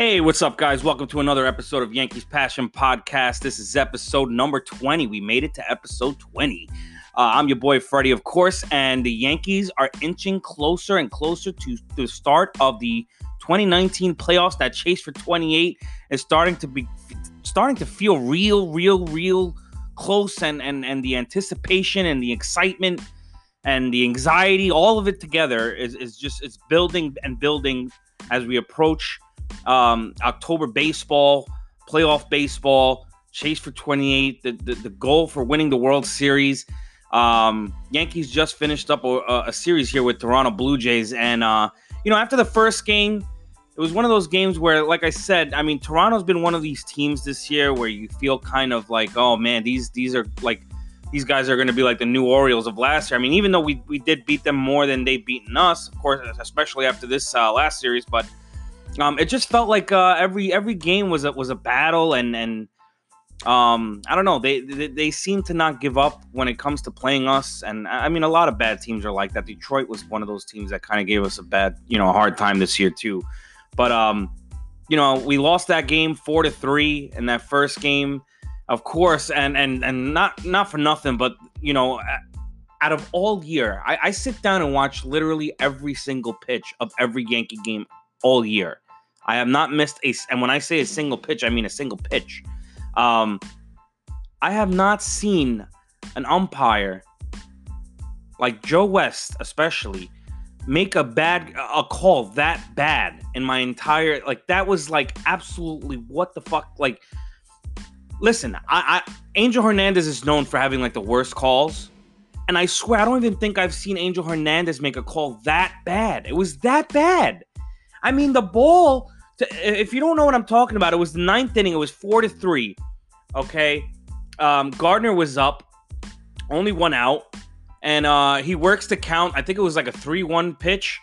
Hey, what's up, guys? Welcome to another episode of Yankees Passion Podcast. This is episode number 20. We made it to episode 20. Uh, I'm your boy Freddie, of course, and the Yankees are inching closer and closer to the start of the 2019 playoffs. That chase for 28 is starting to be starting to feel real, real, real close, and and and the anticipation and the excitement and the anxiety, all of it together is is just it's building and building as we approach um, October baseball, playoff baseball, chase for 28, the, the, the goal for winning the World Series. Um, Yankees just finished up a, a, series here with Toronto Blue Jays, and uh, you know after the first game, it was one of those games where, like I said, I mean Toronto's been one of these teams this year where you feel kind of like, oh man, these these are like these guys are going to be like the new Orioles of last year. I mean, even though we we did beat them more than they beaten us, of course, especially after this uh, last series, but um, it just felt like uh, every every game was a, was a battle, and and um, I don't know. They, they they seem to not give up when it comes to playing us, and I mean, a lot of bad teams are like that. Detroit was one of those teams that kind of gave us a bad, you know, a hard time this year too. But um, you know, we lost that game four to three in that first game, of course, and and and not not for nothing, but you know. Out of all year, I, I sit down and watch literally every single pitch of every Yankee game all year. I have not missed a, and when I say a single pitch, I mean a single pitch. Um, I have not seen an umpire like Joe West, especially, make a bad a call that bad in my entire like that was like absolutely what the fuck like. Listen, I, I Angel Hernandez is known for having like the worst calls. And I swear, I don't even think I've seen Angel Hernandez make a call that bad. It was that bad. I mean, the ball if you don't know what I'm talking about, it was the ninth inning. It was four to three. Okay, um, Gardner was up, only one out, and uh, he works to count. I think it was like a three-one pitch.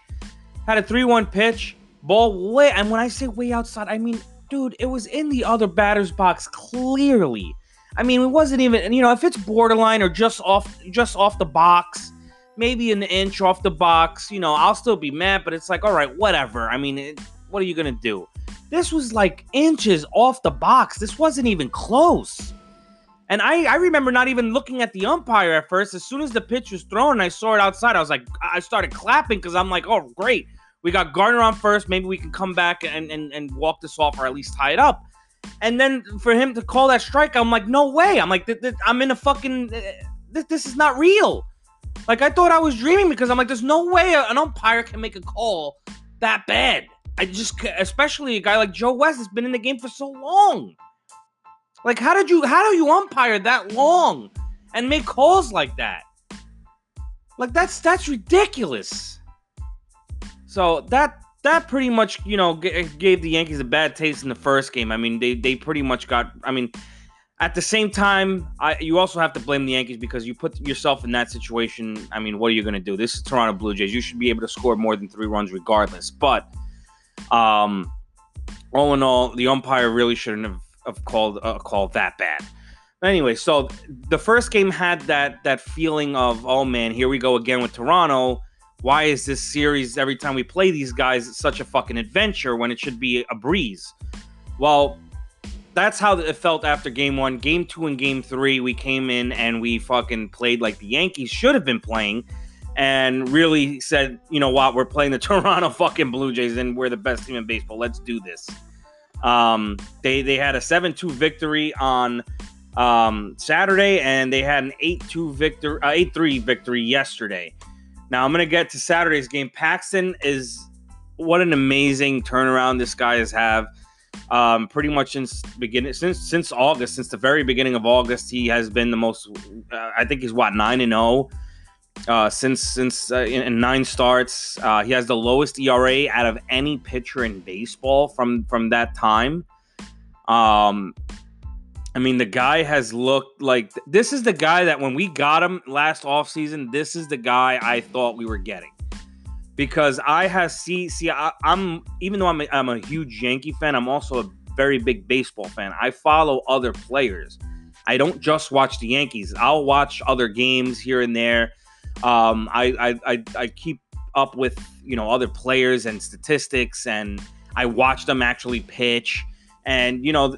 Had a three-one pitch, ball way. And when I say way outside, I mean, dude, it was in the other batter's box clearly. I mean, it wasn't even. You know, if it's borderline or just off, just off the box maybe an inch off the box, you know, I'll still be mad, but it's like, all right, whatever. I mean, it, what are you going to do? This was like inches off the box. This wasn't even close. And I, I remember not even looking at the umpire at first. As soon as the pitch was thrown I saw it outside, I was like, I started clapping because I'm like, oh, great. We got Gardner on first. Maybe we can come back and, and, and walk this off or at least tie it up. And then for him to call that strike, I'm like, no way. I'm like, I'm in a fucking. Uh, this is not real. Like, I thought I was dreaming because I'm like, there's no way an umpire can make a call that bad. I just, especially a guy like Joe West has been in the game for so long. Like, how did you, how do you umpire that long and make calls like that? Like, that's that's ridiculous. So that that pretty much, you know, g- gave the Yankees a bad taste in the first game. I mean, they they pretty much got. I mean, at the same time, I, you also have to blame the Yankees because you put yourself in that situation. I mean, what are you going to do? This is Toronto Blue Jays. You should be able to score more than three runs regardless. But um, all in all, the umpire really shouldn't have, have called uh, called that bad. anyway, so the first game had that that feeling of oh man, here we go again with Toronto. Why is this series every time we play these guys such a fucking adventure when it should be a breeze? Well, that's how it felt after game one. Game two and game three, we came in and we fucking played like the Yankees should have been playing and really said, you know what, we're playing the Toronto fucking Blue Jays and we're the best team in baseball. Let's do this. Um, they they had a 7-2 victory on um, Saturday and they had an 8-2 victory uh, 8-3 victory yesterday. Now I'm going to get to Saturday's game. Paxton is what an amazing turnaround this guy has have. Um, pretty much since beginning since since August, since the very beginning of August, he has been the most. Uh, I think he's what nine and zero oh uh, since since uh, in, in, nine starts. Uh, he has the lowest ERA out of any pitcher in baseball from from that time. Um, I mean, the guy has looked like this is the guy that when we got him last offseason, this is the guy I thought we were getting. Because I have see see I, am even though I'm a, I'm a huge Yankee fan, I'm also a very big baseball fan. I follow other players. I don't just watch the Yankees. I'll watch other games here and there. Um, I, I, I I keep up with you know other players and statistics, and I watch them actually pitch. And, you know,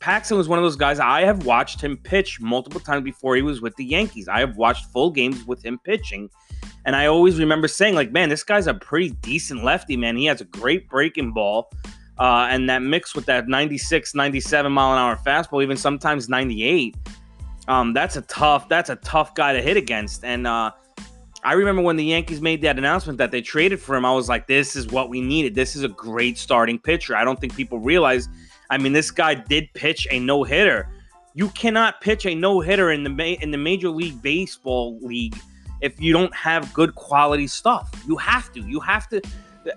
Paxton was one of those guys I have watched him pitch multiple times before he was with the Yankees. I have watched full games with him pitching. And I always remember saying, like, man, this guy's a pretty decent lefty, man. He has a great breaking ball. Uh, and that mix with that 96, 97 mile an hour fastball, even sometimes 98. Um, that's a tough, that's a tough guy to hit against. And uh, I remember when the Yankees made that announcement that they traded for him, I was like, this is what we needed. This is a great starting pitcher. I don't think people realize. I mean, this guy did pitch a no hitter. You cannot pitch a no hitter in the in the Major League Baseball league if you don't have good quality stuff. You have to. You have to. Uh,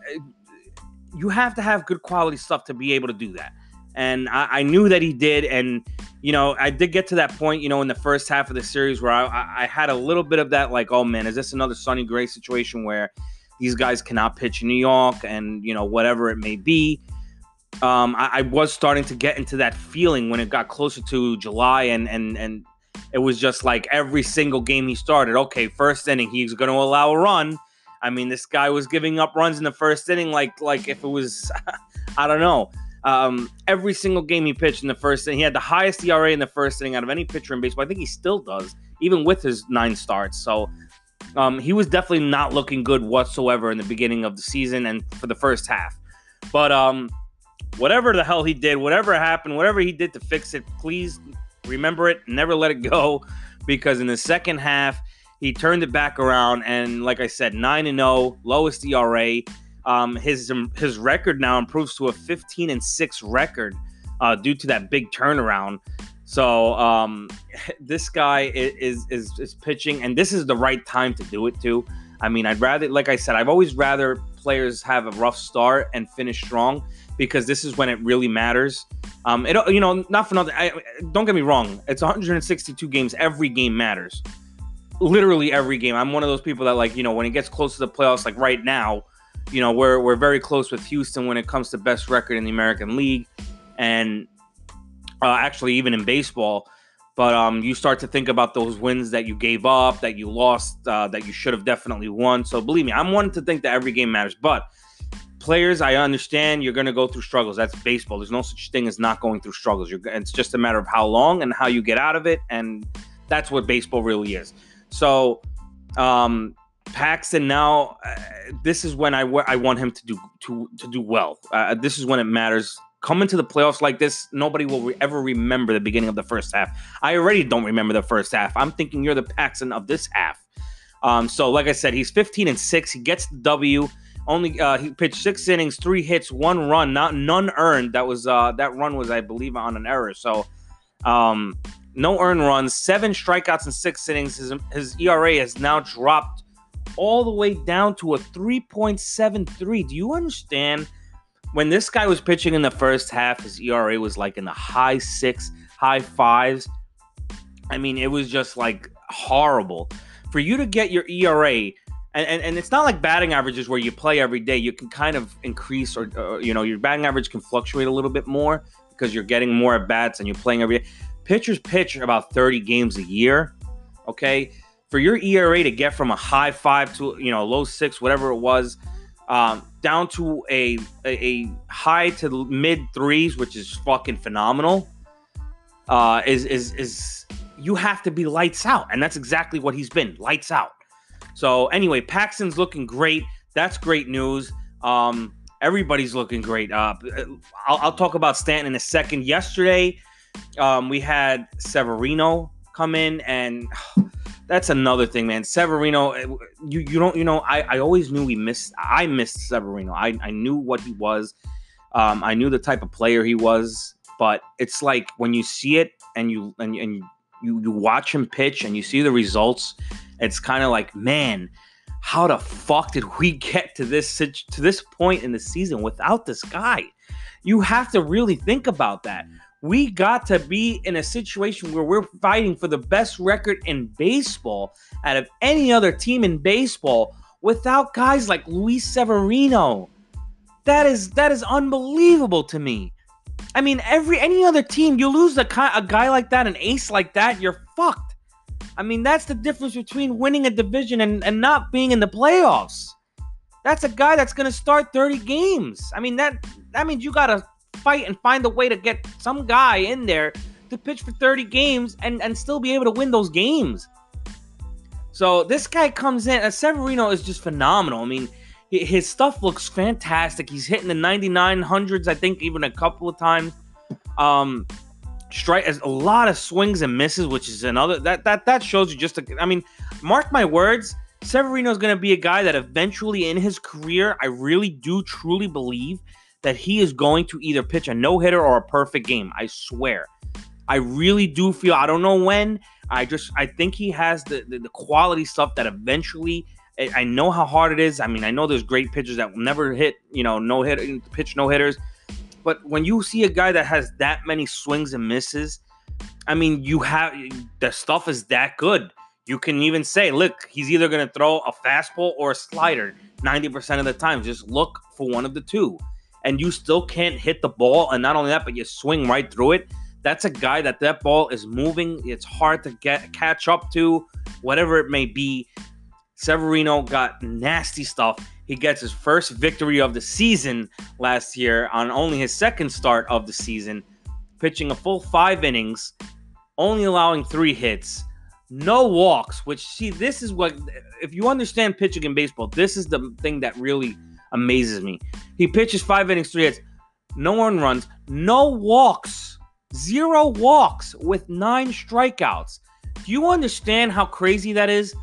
you have to have good quality stuff to be able to do that. And I, I knew that he did. And you know, I did get to that point, you know, in the first half of the series where I, I had a little bit of that, like, oh man, is this another Sonny Gray situation where these guys cannot pitch in New York and, you know, whatever it may be. Um, I, I, was starting to get into that feeling when it got closer to July and and and it was just like every single game he started. Okay, first inning, he's going to allow a run. I mean, this guy was giving up runs in the first inning, like like if it was, I don't know. Um, every single game he pitched in the first inning, he had the highest ERA in the first inning out of any pitcher in baseball. I think he still does, even with his nine starts. So um, he was definitely not looking good whatsoever in the beginning of the season and for the first half. But um, whatever the hell he did, whatever happened, whatever he did to fix it, please remember it, never let it go, because in the second half he turned it back around and, like I said, nine and zero, oh, lowest ERA. Um, his um, his record now improves to a 15 and six record uh, due to that big turnaround. So um, this guy is, is is pitching, and this is the right time to do it too. I mean, I'd rather, like I said, I've always rather players have a rough start and finish strong because this is when it really matters. Um, it you know not for nothing. I, don't get me wrong. It's 162 games. Every game matters. Literally every game. I'm one of those people that like you know when it gets close to the playoffs, like right now, you know, we're we're very close with Houston when it comes to best record in the American League, and uh, actually even in baseball. But um, you start to think about those wins that you gave up, that you lost, uh, that you should have definitely won. So believe me, I'm one to think that every game matters. But players, I understand you're going to go through struggles. That's baseball. There's no such thing as not going through struggles. You're, it's just a matter of how long and how you get out of it, and that's what baseball really is. So, um, Paxton now, uh, this is when I, w- I want him to do to to do well. Uh, this is when it matters. Coming to the playoffs like this, nobody will re- ever remember the beginning of the first half. I already don't remember the first half. I'm thinking you're the Paxton of this half. Um, so, like I said, he's 15 and six. He gets the W. Only uh, he pitched six innings, three hits, one run, not none earned. That was uh, that run was, I believe, on an error. So, um, no earned runs, seven strikeouts in six innings. His, his ERA has now dropped all the way down to a 3.73. Do you understand? When this guy was pitching in the first half, his ERA was like in the high six, high fives. I mean, it was just like horrible. For you to get your ERA, and, and, and it's not like batting averages where you play every day. You can kind of increase, or, or you know, your batting average can fluctuate a little bit more because you're getting more at bats and you're playing every day. Pitchers pitch about 30 games a year. Okay for your ERA to get from a high five to you know low six, whatever it was, um, down to a, a, a high to mid threes, which is fucking phenomenal. Uh, is is is you have to be lights out, and that's exactly what he's been, lights out. So anyway, Paxton's looking great. That's great news. Um, everybody's looking great. Uh, I'll, I'll talk about Stanton in a second. Yesterday, um, we had Severino come in and that's another thing, man. Severino, eh, you you don't you know I I always knew we missed I missed Severino. I I knew what he was. Um, I knew the type of player he was, but it's like when you see it and you and, and you you watch him pitch and you see the results, it's kind of like, man, how the fuck did we get to this to this point in the season without this guy? You have to really think about that. We got to be in a situation where we're fighting for the best record in baseball out of any other team in baseball without guys like Luis Severino. That is that is unbelievable to me. I mean, every any other team, you lose a, a guy like that, an ace like that, you're fucked. I mean, that's the difference between winning a division and, and not being in the playoffs. That's a guy that's going to start 30 games. I mean, that that means you got to fight and find a way to get some guy in there to pitch for 30 games and, and still be able to win those games. So this guy comes in, uh, Severino is just phenomenal. I mean, his stuff looks fantastic. He's hitting the 9900s, I think, even a couple of times. Um, strike as a lot of swings and misses, which is another that that that shows you just. A, I mean, mark my words. Severino is going to be a guy that eventually in his career, I really do truly believe that he is going to either pitch a no hitter or a perfect game. I swear. I really do feel, I don't know when. I just, I think he has the, the, the quality stuff that eventually, I, know how hard it is. I mean, I know there's great pitchers that will never hit, you know, no hit, pitch no hitters. But when you see a guy that has that many swings and misses, I mean, you have the stuff is that good. You can even say, look, he's either going to throw a fastball or a slider 90% of the time. Just look for one of the two. And you still can't hit the ball. And not only that, but you swing right through it that's a guy that that ball is moving. It's hard to get catch up to, whatever it may be. Severino got nasty stuff. He gets his first victory of the season last year on only his second start of the season, pitching a full five innings, only allowing three hits, no walks. Which see, this is what if you understand pitching in baseball, this is the thing that really amazes me. He pitches five innings, three hits, no one runs, no walks. Zero walks with nine strikeouts. Do you understand how crazy that is?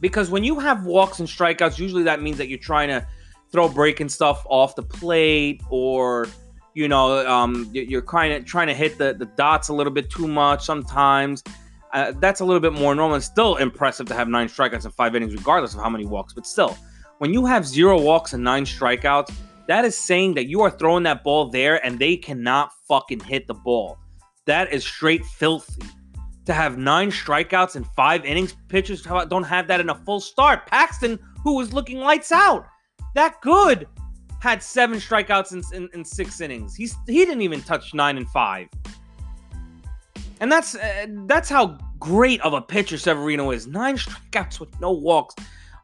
Because when you have walks and strikeouts, usually that means that you're trying to throw breaking stuff off the plate or you know um, you're trying to trying to hit the, the dots a little bit too much sometimes uh, that's a little bit more normal it's still impressive to have nine strikeouts and five innings regardless of how many walks but still when you have zero walks and nine strikeouts that is saying that you are throwing that ball there and they cannot fucking hit the ball. That is straight filthy. To have nine strikeouts in five innings, pitchers don't have that in a full start. Paxton, who was looking lights out, that good, had seven strikeouts in, in, in six innings. He's he didn't even touch nine and five. And that's uh, that's how great of a pitcher Severino is. Nine strikeouts with no walks.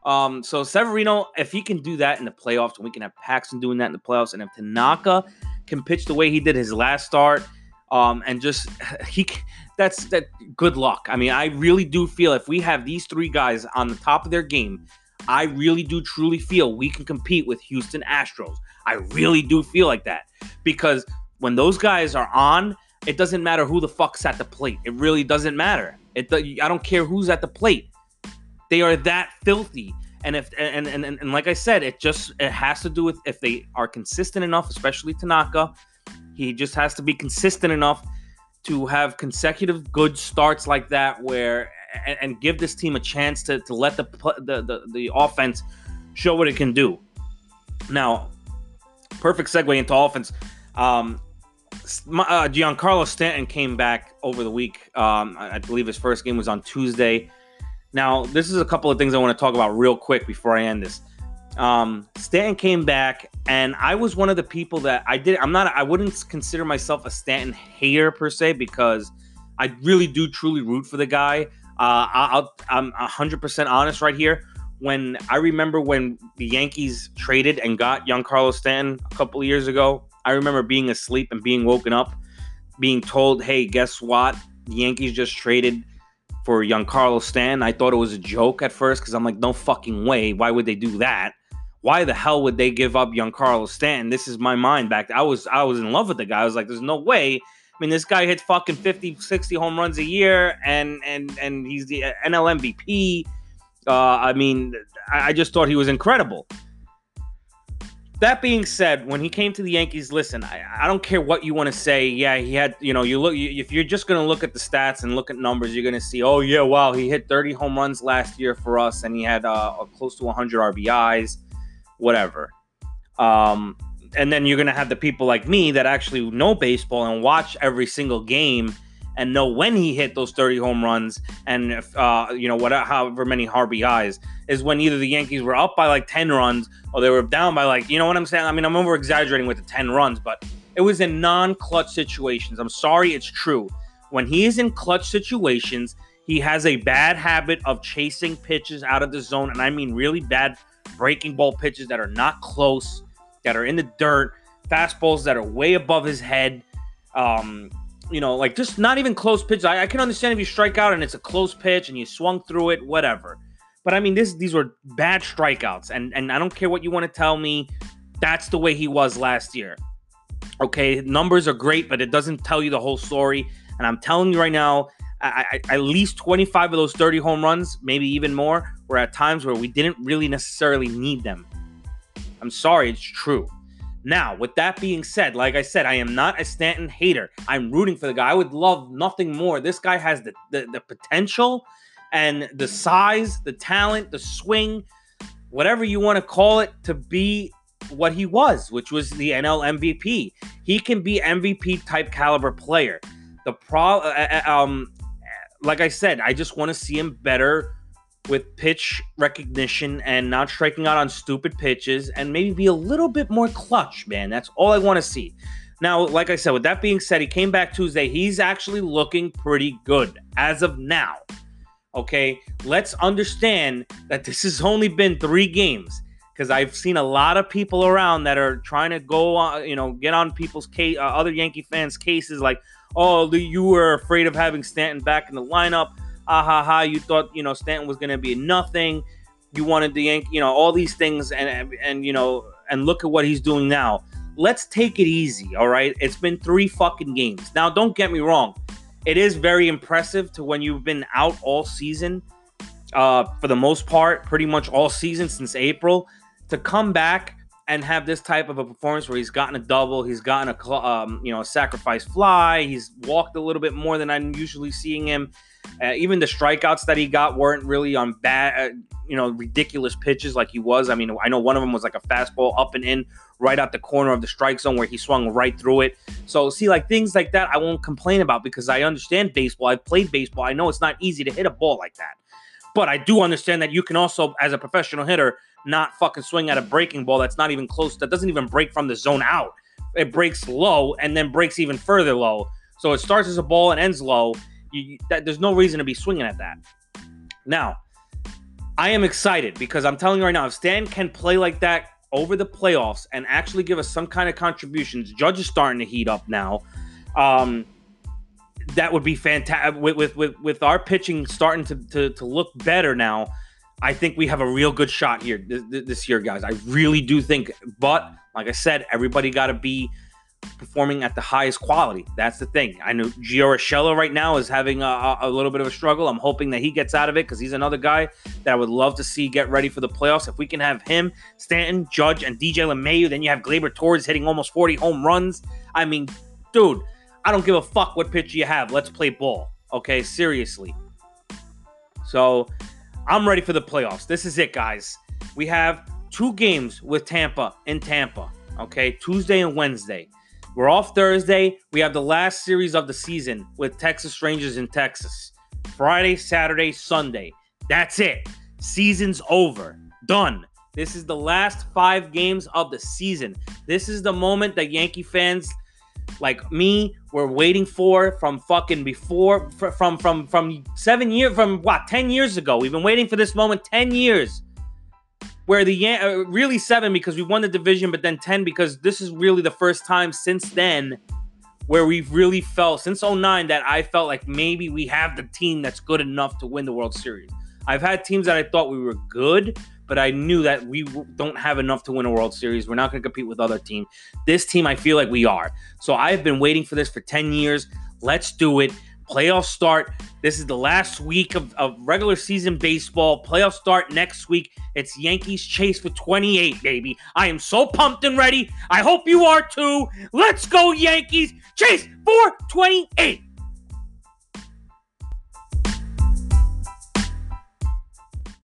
Um, so Severino, if he can do that in the playoffs, and we can have Paxton doing that in the playoffs, and if Tanaka can pitch the way he did his last start, um, and just he that's that good luck. I mean, I really do feel if we have these three guys on the top of their game, I really do truly feel we can compete with Houston Astros. I really do feel like that because when those guys are on, it doesn't matter who the fuck's at the plate. It really doesn't matter. It I don't care who's at the plate. They are that filthy. And if and, and and, and like I said, it just it has to do with if they are consistent enough, especially Tanaka. He just has to be consistent enough to have consecutive good starts like that, where and, and give this team a chance to to let the, the the the offense show what it can do. Now, perfect segue into offense. Um, uh, Giancarlo Stanton came back over the week. Um, I believe his first game was on Tuesday. Now, this is a couple of things I want to talk about real quick before I end this. Um, Stanton came back, and I was one of the people that I did. I'm not. I wouldn't consider myself a Stanton hater per se because I really do truly root for the guy. Uh, I'll, I'm 100% honest right here. When I remember when the Yankees traded and got Giancarlo Stanton a couple of years ago, I remember being asleep and being woken up, being told, "Hey, guess what? The Yankees just traded for Giancarlo Stan. I thought it was a joke at first because I'm like, no fucking way. Why would they do that? Why the hell would they give up Giancarlo Stanton? This is my mind back. I was I was in love with the guy. I was like, there's no way. I mean, this guy hits fucking 50, 60 home runs a year, and and and he's the NL MVP. Uh, I mean, I, I just thought he was incredible. That being said, when he came to the Yankees, listen, I, I don't care what you want to say. Yeah, he had, you know, you look, you, if you're just going to look at the stats and look at numbers, you're going to see, oh, yeah, wow, he hit 30 home runs last year for us and he had uh, close to 100 RBIs, whatever. Um, and then you're going to have the people like me that actually know baseball and watch every single game and know when he hit those 30 home runs and if uh, you know whatever however many RBIs is when either the Yankees were up by like 10 runs or they were down by like you know what I'm saying I mean I'm over exaggerating with the 10 runs but it was in non-clutch situations I'm sorry it's true when he is in clutch situations he has a bad habit of chasing pitches out of the zone and I mean really bad breaking ball pitches that are not close, that are in the dirt, fastballs that are way above his head. Um, you know, like just not even close pitches. I, I can understand if you strike out and it's a close pitch and you swung through it, whatever. But I mean, this these were bad strikeouts, and and I don't care what you want to tell me. That's the way he was last year. Okay, numbers are great, but it doesn't tell you the whole story. And I'm telling you right now, I, I, at least 25 of those 30 home runs, maybe even more, were at times where we didn't really necessarily need them. I'm sorry, it's true. Now, with that being said, like I said, I am not a Stanton hater. I'm rooting for the guy. I would love nothing more. This guy has the, the, the potential and the size, the talent, the swing, whatever you want to call it, to be what he was, which was the NL MVP. He can be MVP type caliber player. The pro, uh, uh, um, like I said, I just want to see him better with pitch recognition and not striking out on stupid pitches and maybe be a little bit more clutch, man. That's all I want to see. Now, like I said, with that being said, he came back Tuesday. He's actually looking pretty good as of now. Okay, let's understand that this has only been three games because I've seen a lot of people around that are trying to go on, you know, get on people's case, uh, other Yankee fans' cases, like, oh, you were afraid of having Stanton back in the lineup. Ah ha ha! You thought you know Stanton was going to be nothing. You wanted the Yankee, you know, all these things, and and you know, and look at what he's doing now. Let's take it easy, all right? It's been three fucking games. Now, don't get me wrong it is very impressive to when you've been out all season, uh, for the most part, pretty much all season since April, to come back and have this type of a performance where he's gotten a double, he's gotten a um, you know a sacrifice fly, he's walked a little bit more than I'm usually seeing him. Uh, even the strikeouts that he got weren't really on bad, uh, you know, ridiculous pitches like he was. I mean, I know one of them was like a fastball up and in right out the corner of the strike zone where he swung right through it. So, see, like things like that, I won't complain about because I understand baseball. I've played baseball. I know it's not easy to hit a ball like that. But I do understand that you can also, as a professional hitter, not fucking swing at a breaking ball that's not even close, that doesn't even break from the zone out. It breaks low and then breaks even further low. So it starts as a ball and ends low. You, that, there's no reason to be swinging at that. Now, I am excited because I'm telling you right now, if Stan can play like that over the playoffs and actually give us some kind of contributions, Judge is starting to heat up now. Um, that would be fantastic. With, with, with with our pitching starting to, to to look better now, I think we have a real good shot here this, this year, guys. I really do think. But like I said, everybody got to be performing at the highest quality. That's the thing. I know Gio Urshela right now is having a, a, little bit of a struggle. I'm hoping that he gets out of it because he's another guy that I would love to see get ready for the playoffs. If we can have him, Stanton, Judge, and DJ LeMahieu, then you have Gleyber Torres hitting almost 40 home runs. I mean, dude, I don't give a fuck what pitch you have. Let's play ball. Okay, seriously. So I'm ready for the playoffs. This is it, guys. We have two games with Tampa in Tampa. Okay, Tuesday and Wednesday. We're off Thursday. We have the last series of the season with Texas Rangers in Texas. Friday, Saturday, Sunday. That's it. Season's over. Done. This is the last five games of the season. This is the moment that Yankee fans like me were waiting for from fucking before from from from seven years from what 10 years ago. We've been waiting for this moment 10 years where the uh, really seven because we won the division, but then 10 because this is really the first time since then where we've really felt since 09 that I felt like maybe we have the team that's good enough to win the World Series. I've had teams that I thought we were good, but I knew that we don't have enough to win a World Series. We're not going to compete with other teams. This team, I feel like we are. So I've been waiting for this for 10 years. Let's do it. Playoffs start. This is the last week of, of regular season baseball. Playoffs start next week. It's Yankees chase for 28, baby. I am so pumped and ready. I hope you are too. Let's go, Yankees. Chase for 28.